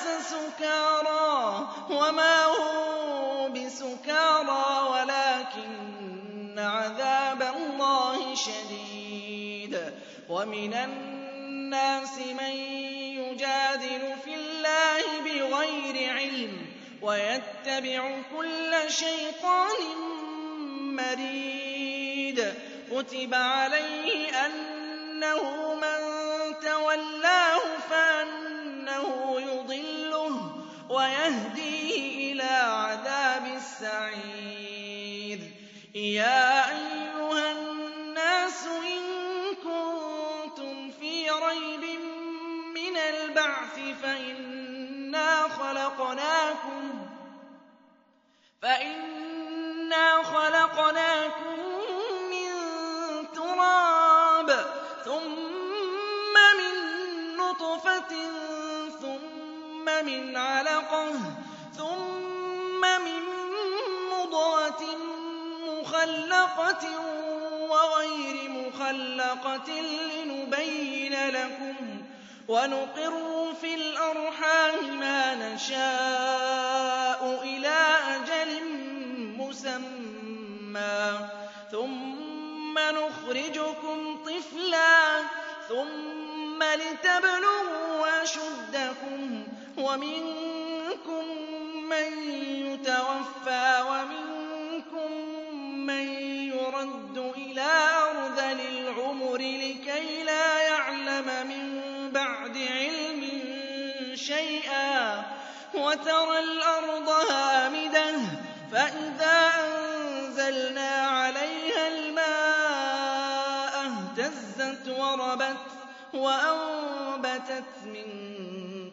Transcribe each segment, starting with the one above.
الناس سكارى وما هم بسكارى ولكن عذاب الله شديد ومن الناس من يجادل في الله بغير علم ويتبع كل شيطان مريد كتب عليه أنه من تولاه فأنه ويهديه إلى عذاب السعير. يا أيها الناس إن كنتم في ريب من البعث فإنا خلقناكم مخلقة وغير مخلقة لنبين لكم ونقر في الأرحام ما نشاء إلى أجل مسمى ثم نخرجكم طفلا ثم لتبلغوا أشدكم ومنكم من يتوفى ومنكم وترى الأرض هامدة فإذا أنزلنا عليها الماء اهتزت وربت وأنبتت من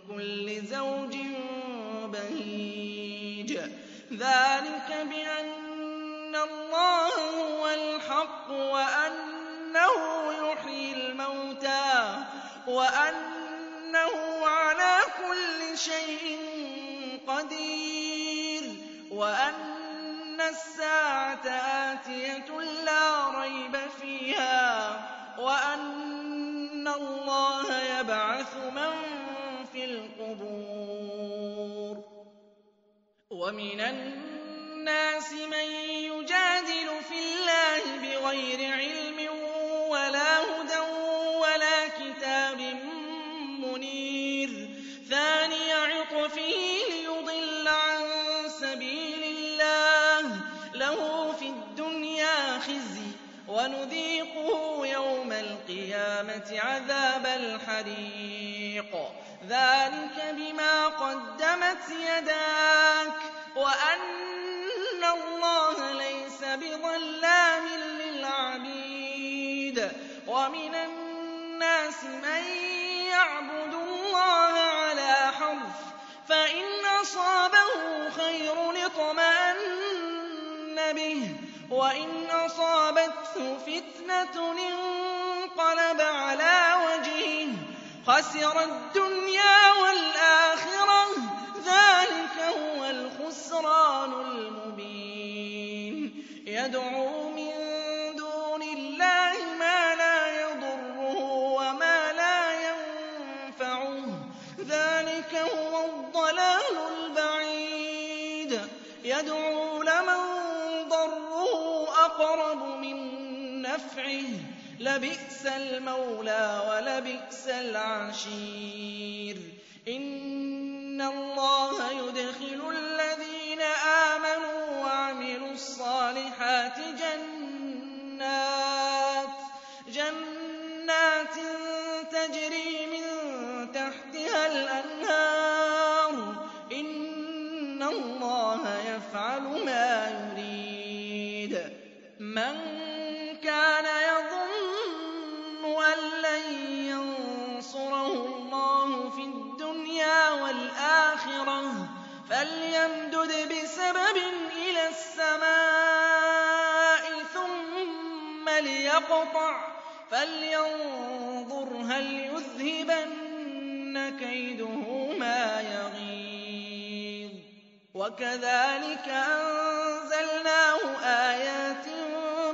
كل زوج بهيج. ذلك بأن الله هو الحق وأنه يحيي الموتى وأنه على كل شيء الساعة آتية لا ريب فيها وأن الله يبعث من في القبور. ومن الناس من يجادل في الله بغير علم ولا هدى أصابته فتنة انقلب على وجهه خسر الدنيا والآخرة ذلك هو الخسران المبين. لبئس المولى ولبئس العشير. إن الله يدخل لْيَقْطَعْ فَلْيَنظُرْ هَلْ يُذْهِبَنَّ كَيْدُهُ مَا يَغِيظُ. وَكَذَٰلِكَ أَنزَلْنَاهُ آيَاتٍ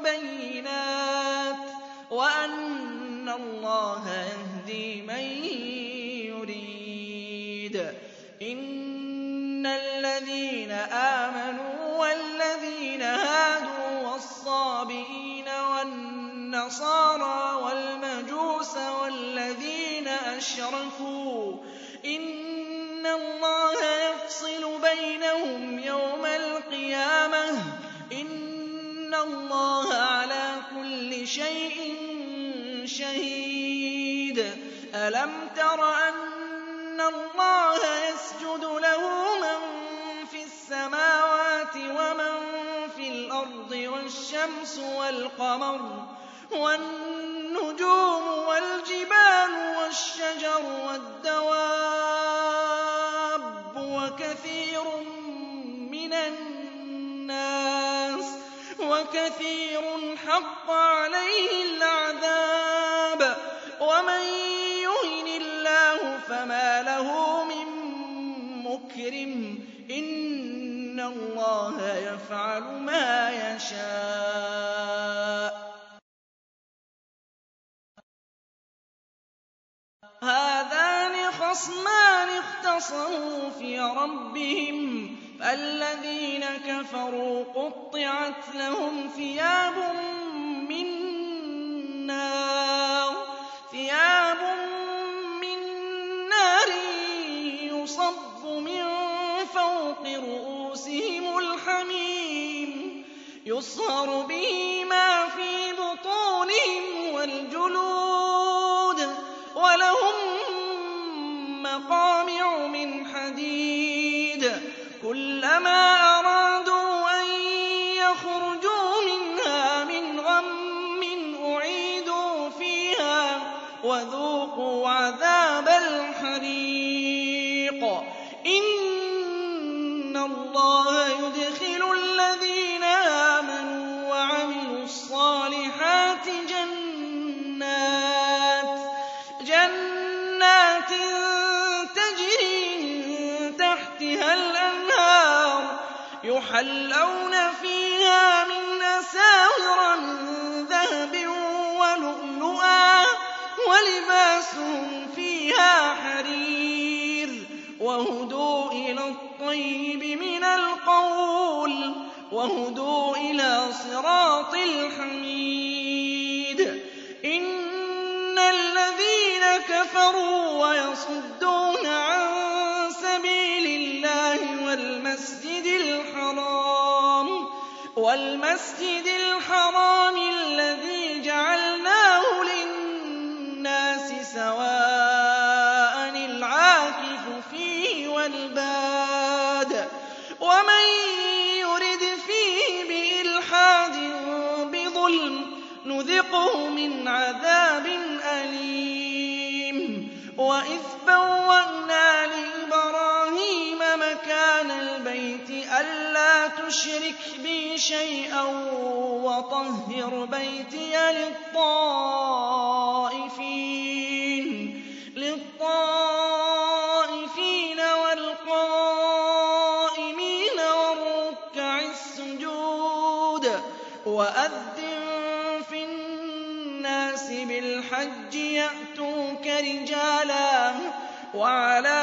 بَيِّنَاتٍ وَأَنَّ اللَّهَ يَهْدِي مَن يُرِيدُ. إِنَّ الَّذِينَ آمَنُوا وَالنَّصَارَىٰ وَالْمَجُوسَ وَالَّذِينَ أَشْرَكُوا. إِنَّ اللَّهَ يَفْصِلُ بَيْنَهُمْ يَوْمَ الْقِيَامَةِ ۚ. إِنَّ اللَّهَ عَلَىٰ كُلِّ شَيْءٍ شَهِيدٌ. أَلَمْ تَرَ أَنَّ اللَّهَ يَسْجُدُ لَهُ مَن فِي السَّمَاوَاتِ وَمَن فِي الْأَرْضِ وَالشَّمْسُ وَالْقَمَرُ وَالنُّجُومُ وَالْجِبَالُ وَالشَّجَرُ وَالدَّوَابُّ وَكَثِيرٌ مِّنَ النَّاسِ وَكَثِيرٌ حَقَّ عَلَيْهِ الْعَذَابُ وَمَن يُهِنِ اللَّهُ فَمَا لَهُ مِن مُّكْرِمٍ ۚ إِنَّ اللَّهَ يَفْعَلُ مَا يَشَاءُ خَصْمَانِ اخْتَصَمُوا فِي رَبِّهِمْ ۖ فَالَّذِينَ كَفَرُوا قُطِّعَتْ لَهُمْ ثِيَابٌ مِّن نَّارٍ يُصَبُّ مِن فَوْقِ رُءُوسِهِمُ الْحَمِيمُ يُصْهَرُ بِهِ مَا كُلَّمَا يُحَلَّوْنَ فِيهَا مِنْ أَسَاوِرَ مِن ذَهَبٍ وَلُؤْلُؤًا وَلِبَاسُهُمْ فِيهَا حَرِيرٌ وَهُدُوا إِلَى الطَّيِّبِ مِنَ الْقَوْلِ وَهُدُوا إِلَىٰ صِرَاطِ الْحَمِيدِ إِنَّ الَّذِينَ كَفَرُوا وَيَصُدُّونَ عَن وَالْمَسْجِدِ الْحَرَامِ الَّذِي جَعَلْنَاهُ لِلنَّاسِ سَوَاءً الْعَاكِفُ فِيهِ وَالْبَادِ ۚ وَمَن يُرِدْ فِيهِ بِإِلْحَادٍ بِظُلْمٍ نُّذِقْهُ مِنْ عَذَابٍ تُشْرِكْ بِي شَيْئًا وَطَهِّرْ بَيْتِيَ لِلطَّائِفِينَ وَالْقَائِمِينَ وَالرُّكَّعِ السُّجُودِ وَأَذِّن فِي النَّاسِ بِالْحَجِّ يَأْتُوكَ رِجَالًا وَعَلَىٰ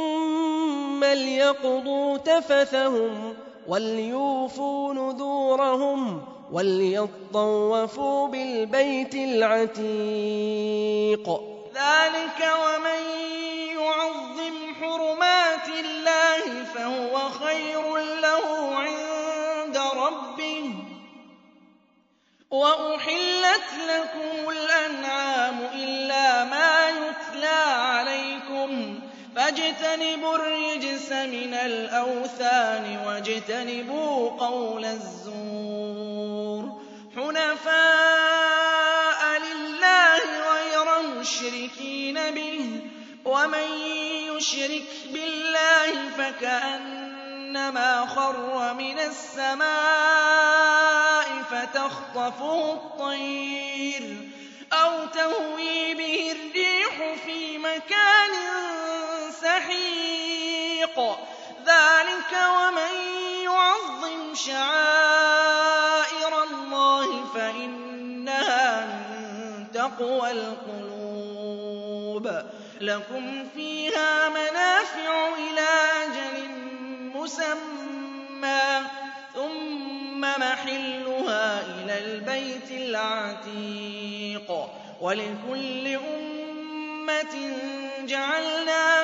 وليقضوا تفثهم وليوفوا نذورهم وليطوفوا بالبيت العتيق. ذلك ومن يعظم حرمات الله فهو خير له عند ربه. وأحلت لكم الأنعام إلا ما يتلى عليكم فَاجْتَنِبُوا الرِّجْسَ مِنَ الْأَوْثَانِ وَاجْتَنِبُوا قَوْلَ الزُّورِ. حُنَفَاءَ لِلَّهِ غَيْرَ مُشْرِكِينَ بِهِ ۚ وَمَن يُشْرِكْ بِاللَّهِ فَكَأَنَّمَا خَرَّ مِنَ السَّمَاءِ فَتَخْطَفُهُ الطَّيْرُ أَوْ تَهْوِي بِهِ الرِّيحُ فِي مَكَانٍ سَحِيقٍ ذَٰلِكَ وَمَن يُعَظِّمْ شَعَائِرَ اللَّهِ فَإِنَّهَا مِن تَقْوَى الْقُلُوبِ. لَكُمْ فِيهَا مَنَافِعُ إِلَىٰ أَجَلٍ مُّسَمًّى ثُمَّ مَحِلُّهَا إِلَى الْبَيْتِ الْعَتِيقِ. وَلِكُلِّ أُمَّةٍ جَعَلْنَا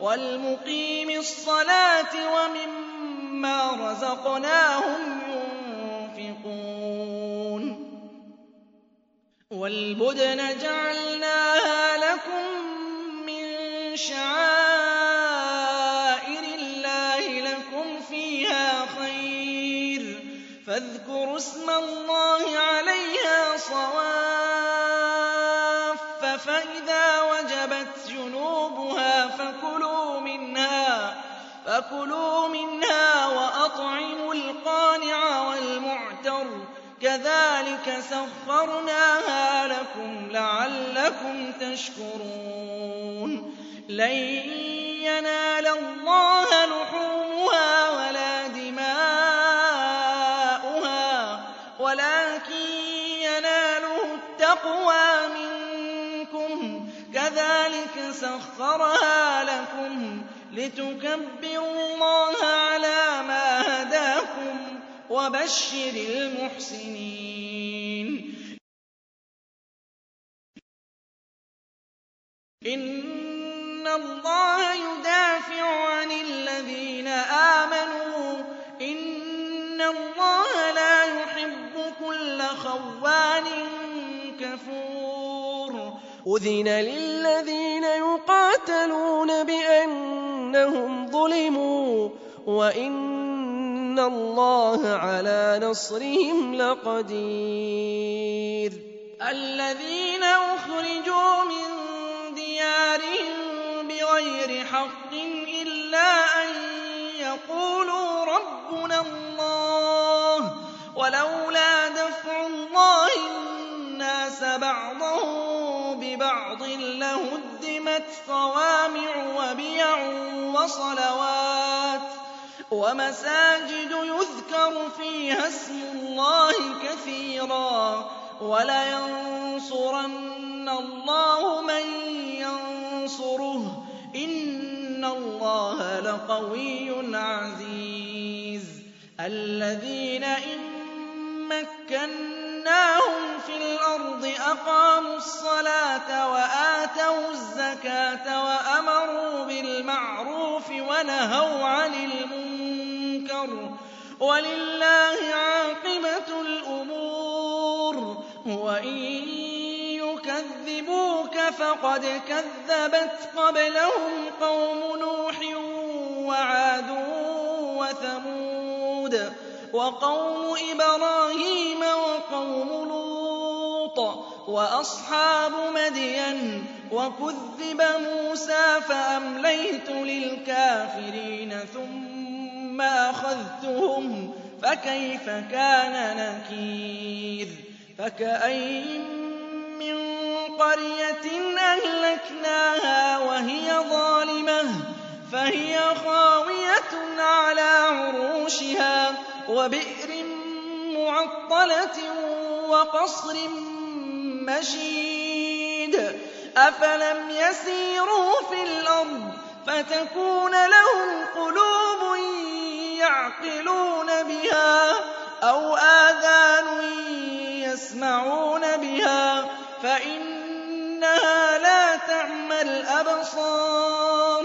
وَالْمُقِيمِي الصَّلَاةِ وَمِمَّا رَزَقْنَاهُمْ يُنفِقُونَ. وَالْبُدْنَ جَعَلْنَاهَا لَكُم مِّن شَعَائِرِ اللَّهِ لَكُمْ فِيهَا خَيْرٌ ۖ. فاذْكُرُوا اسْمَ اللَّهِ عَلَيْهَا صَوَافَّ ۖ فَكُلُوا مِنْهَا وَأَطْعِمُوا الْقَانِعَ وَالْمُعْتَرَّ ۚ. كَذَٰلِكَ سَخَّرْنَاهَا لَكُمْ لَعَلَّكُمْ تَشْكُرُونَ. لَن يَنَالَ اللَّهَ لُحُومُهَا وَلَا دِمَاؤُهَا وَلَٰكِن يَنَالُهُ التَّقْوَىٰ مِنكُمْ ۚ. كَذَٰلِكَ سَخَّرَهَا لِتُكَبِّرُوا اللَّهَ عَلَىٰ مَا هَدَاكُمْ ۗ وَبَشِّرِ الْمُحْسِنِينَ. إِنَّ اللَّهَ يُدَافِعُ عَنِ الَّذِينَ آمَنُوا ۗ. إِنَّ اللَّهَ لَا يُحِبُّ كُلَّ خَوَّانٍ كَفُورٍ. أُذِنَ لِلَّذِينَ يُقَاتَلُونَ بِأَنَّهُمْ ظُلِمُوا ۚ وَإِنَّ اللَّهَ عَلَىٰ نَصْرِهِمْ لَقَدِيرٌ. الَّذِينَ أُخْرِجُوا مِن دِيَارِهِم بِغَيْرِ حَقٍّ إِلَّا أَن يَقُولُوا رَبُّنَا اللَّهُ ۗ وَلَوْلَا دَفْعُ اللَّهِ صَوَامِعُ وَبِيَعٌ وَصَلَوَاتٌ وَمَسَاجِدُ يُذْكَرُ فِيهَا اسْمُ اللَّهِ كَثِيرًا ۗ وَلَيَنصُرَنَّ اللَّهُ مَن يَنصُرُهُ ۗ إِنَّ اللَّهَ لَقَوِيٌّ عَزِيزٌ الَّذِينَ إِن مَّكَّنَّاهُمْ فِي الْأَرْضِ أَقَامُوا الصَّلَاةَ وَآتَوُا الزَّكَاةَ وَأَمَرُوا بِالْمَعْرُوفِ وَنَهَوْا عَنِ الْمُنكَرِ ۗ وَلِلَّهِ عَاقِبَةُ الْأُمُورِ وَإِن يُكَذِّبُوكَ فَقَدْ كَذَّبَتْ قَبْلَهُمْ قَوْمُ نُوحٍ وَعَادٌ وَقَوْمُ إِبْرَاهِيمَ وَقَوْمُ لُوطٍ وَأَصْحَابُ مَدْيَنَ ۖ وَكُذِّبَ مُوسَىٰ فَأَمْلَيْتُ لِلْكَافِرِينَ ثُمَّ أَخَذْتُهُمْ ۖ فَكَيْفَ كَانَ نَكِيرِ فَكَأَيِّن مِّن قَرْيَةٍ أَهْلَكْنَاهَا وَهِيَ ظَالِمَةٌ فَهِيَ خَاوِيَةٌ عَلَىٰ عُرُوشِهَا وَبِئْرٍ مُّعَطَّلَةٍ وَقَصْرٍ مَّشِيدٍ أَفَلَمْ يَسِيرُوا فِي الْأَرْضِ فَتَكُونَ لَهُمْ قُلُوبٌ يَعْقِلُونَ بِهَا أَوْ آذَانٌ يَسْمَعُونَ بِهَا فَإِنَّهَا لَا تَعْمَى الْأَبْصَارُ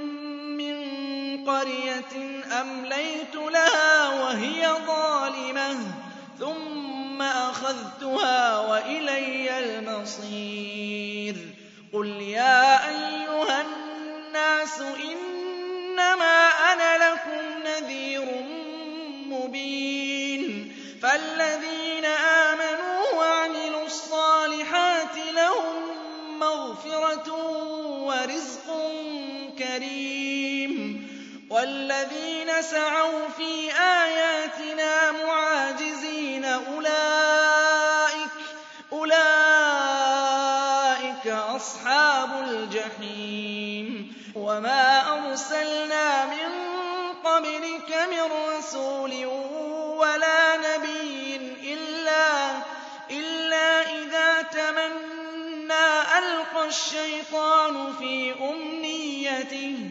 قَرْيَةٍ أَمْلَيْتُ لَهَا وَهِيَ ظَالِمَةٌ ثُمَّ أَخَذْتُهَا وَإِلَيَّ الْمَصِيرُ. قُلْ يَا أَيُّهَا النَّاسُ إِنَّمَا أَنَا لَكُمْ نَذِيرٌ مُّبِينٌ. وَالَّذِينَ سَعَوْا فِي آيَاتِنَا مُعَاجِزِينَ أُولَٰئِكَ أَصْحَابُ الْجَحِيمِ. وَمَا أَرْسَلْنَا مِن قَبْلِكَ مِن رَّسُولٍ وَلَا نَبِيٍّ إِلَّا إِذَا تَمَنَّىٰ أَلْقَى الشَّيْطَانُ فِي أُمْنِيَّتِهِ.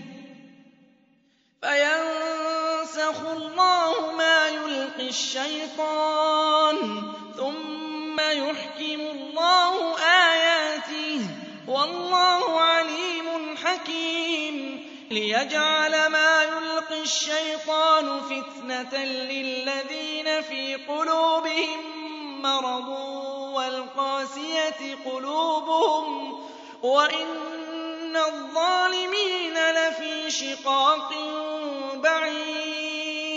فَيَنسَخُ اللَّهُ مَا يُلْقِي الشَّيْطَانُ ثُمَّ يُحْكِمُ اللَّهُ آيَاتِهِ ۗ وَاللَّهُ عَلِيمٌ حَكِيمٌ لِيَجْعَلَ مَا يُلْقِي الشَّيْطَانُ فِتْنَةً لِّلَّذِينَ فِي قُلُوبِهِم مَّرَضٌ وَالْقَاسِيَةِ قُلُوبُهُمْ وَإِنَّ الظَّالِمِينَ لَفِي شِقَاقٍ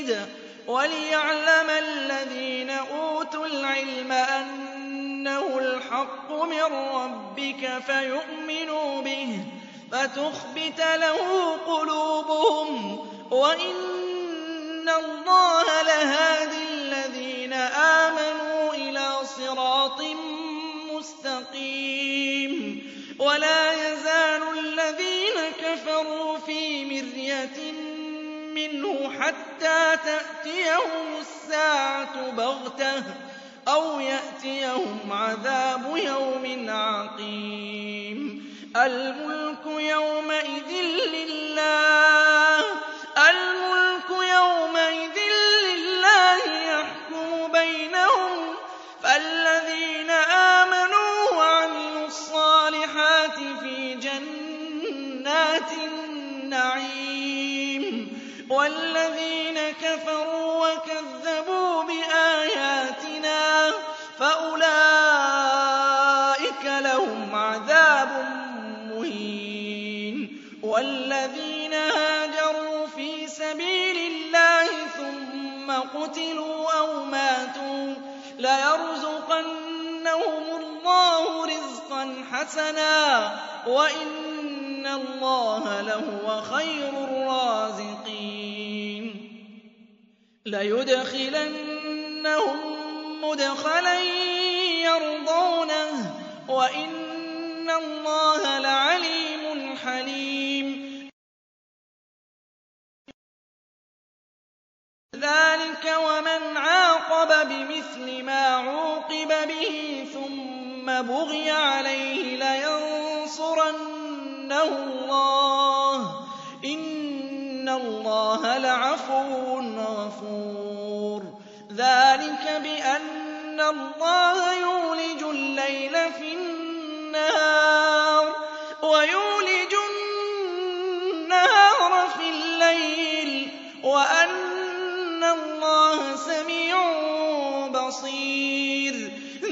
بَعِيدٍ وَلِيَعْلَمَ الَّذِينَ أُوتُوا الْعِلْمَ أَنَّهُ الْحَقُّ مِن رَّبِّكَ فَيُؤْمِنُوا بِهِ فَتُخْبِتَ لَهُ قُلُوبُهُمْ وَإِنَّ اللَّهَ لَهَادِي الَّذِينَ آمَنُوا إِلَىٰ صِرَاطٍ مُّسْتَقِيمٍ وَلَا يَزَالُ الَّذِينَ كَفَرُوا فِي مِرْيَةٍ مِّنْهُ حَتَّىٰ تَأْتِيَهُمُ السَّاعَةُ بَغْتَةً أَوْ يَأْتِيَهُمْ عَذَابُ يَوْمٍ عَقِيمٍ. الْمُلْكُ يَوْمَئِذٍ لِّلَّهِ حَسَنًا ۚ وَإِنَّ اللَّهَ لَهُوَ خَيْرُ الرَّازِقِينَ. لَيُدْخِلَنَّهُم مُّدْخَلًا يَرْضَوْنَهُ ۗ وَإِنَّ اللَّهَ لَعَلِيمٌ حَلِيمٌ. ذَٰلِكَ وَمَنْ عَاقَبَ بِمِثْلِ مَا عُوقِبَ بِهِ ثُمَّ بُغِيَ عَلَيْهِ لَيَنصُرَنَّهُ اللَّهُ ۗ. إِنَّ اللَّهَ لَعَفُوٌّ غَفُورٌ. ذَٰلِكَ بِأَنَّ اللَّهَ يُولِجُ اللَّيْلَ فِي النَّهَارِ وَيُولِجُ النَّهَارَ فِي اللَّيْلِ وَأَنَّ اللَّهَ سَمِيعٌ بَصِيرٌ.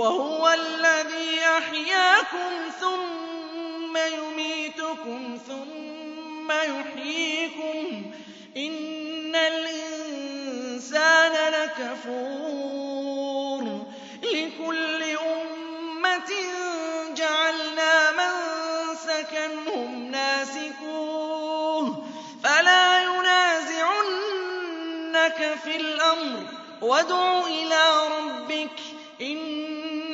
وَهُوَ الَّذِي أَحْيَاكُمْ ثُمَّ يُمِيتُكُمْ ثُمَّ يُحْيِيكُمْ ۗ. إِنَّ الْإِنسَانَ لَكَفُورٌ. لِّكُلِّ أُمَّةٍ جَعَلْنَا مَنسَكًا هُمْ نَاسِكُوهُ. فَلَا يُنَازِعُنَّكَ فِي الْأَمْرِ. وَادْعُ إِلَىٰ رَبِّكَ ۖ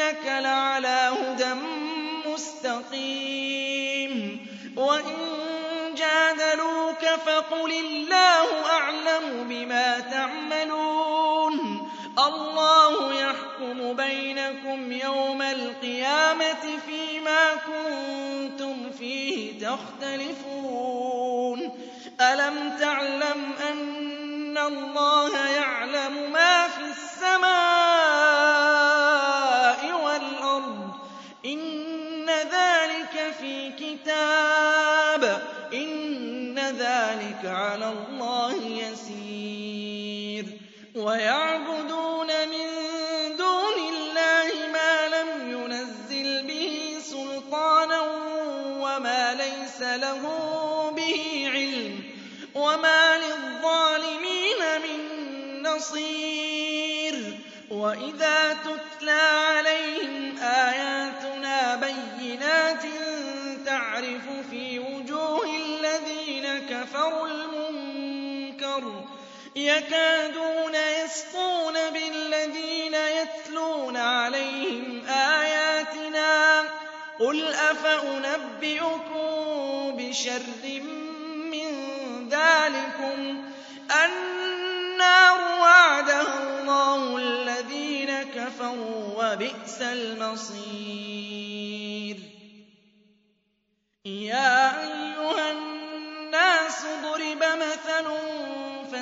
إِنَّكَ لَعَلَىٰ هُدًى مُّسْتَقِيمٍ. وَإِن جَادَلُوكَ فَقُلِ اللَّهُ أَعْلَمُ بِمَا تَعْمَلُونَ. اللَّهُ يَحْكُمُ بَيْنَكُمْ يَوْمَ الْقِيَامَةِ فِيمَا كُنتُمْ فِيهِ تَخْتَلِفُونَ. أَلَمْ تَعْلَمْ أَنَّ اللَّهَ يَعْلَمُ مَا فِي السَّمَاءِ ذَٰلِكَ عَلَى اللَّهِ يَسِيرٌ. وَيَعْبُدُونَ مِن دُونِ اللَّهِ مَا لَمْ يُنَزِّلْ بِهِ سُلْطَانًا وَمَا لَيْسَ لَهُم بِهِ عِلْمٌ ۗ وَمَا لِلظَّالِمِينَ مِن نَّصِيرٍ. وَإِذَا يَكَادُونَ يَسْطُونَ بِالَّذِينَ يَتْلُونَ عَلَيْهِمْ آيَاتِنَا ۗ قُلْ أَفَأُنَبِّئُكُم بِشَرٍّ مِّن ذَٰلِكُمُ؟ النَّارُ وَعَدَهَا اللَّهُ الَّذِينَ كَفَرُوا ۖ وَبِئْسَ الْمَصِيرُ. يَا أَيُّهَا النَّاسُ ضُرِبَ مَثَلٌ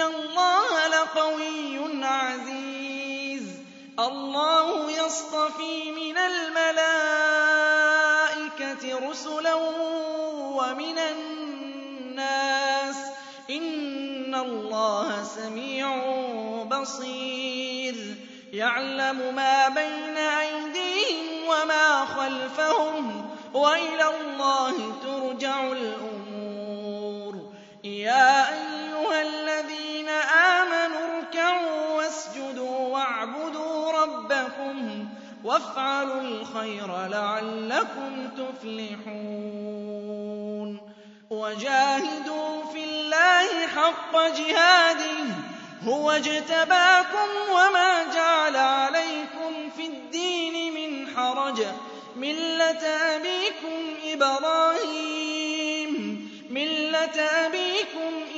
اللَّهَ لَقَوِيٌّ عَزِيزٌ. اللَّهُ يَصْطَفِي مِنَ الْمَلَائِكَةِ رُسُلًا وَمِنَ النَّاسِ ۚ. إِنَّ اللَّهَ سَمِيعٌ بَصِيرٌ. يَعْلَمُ مَا بَيْنَ أَيْدِيهِمْ وَمَا خَلْفَهُمْ ۗ. وَإِلَى اللَّهِ تُرْجَعُ الْأُمُورُ. وَافْعَلُوا الْخَيْرَ لَعَلَّكُمْ تُفْلِحُونَ. وَجَاهِدُوا فِي اللَّهِ حَقَّ جِهَادِهِ ۚ هُوَ اجْتَبَاكُمْ وَمَا جَعَلَ عَلَيْكُمْ فِي الدِّينِ مِنْ حَرَجٍ ۚ. مِّلَّةَ أَبِيكُمْ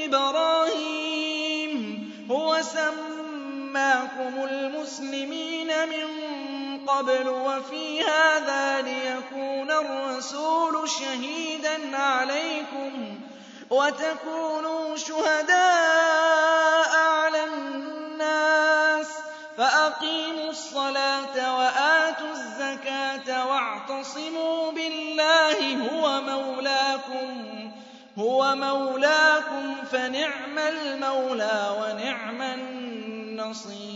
إِبْرَاهِيمَ ۚ هُوَ سَمَّاكُمُ الْمُسْلِمِينَ مِن قَبْلُ وَفِي هَٰذَا لِيَكُونَ الرَّسُولُ شَهِيدًا عَلَيْكُمْ وَتَكُونُوا شُهَدَاءَ عَلَى النَّاسِ ۚ فَأَقِيمُوا الصَّلَاةَ وَآتُوا الزَّكَاةَ وَاعْتَصِمُوا بِاللَّهِ هُوَ مَوْلَاكُمْ ۖ هُوَ مَوْلَاكُمْ فَنِعْمَ الْمَوْلَىٰ وَنِعْمَ النَّصِيرُ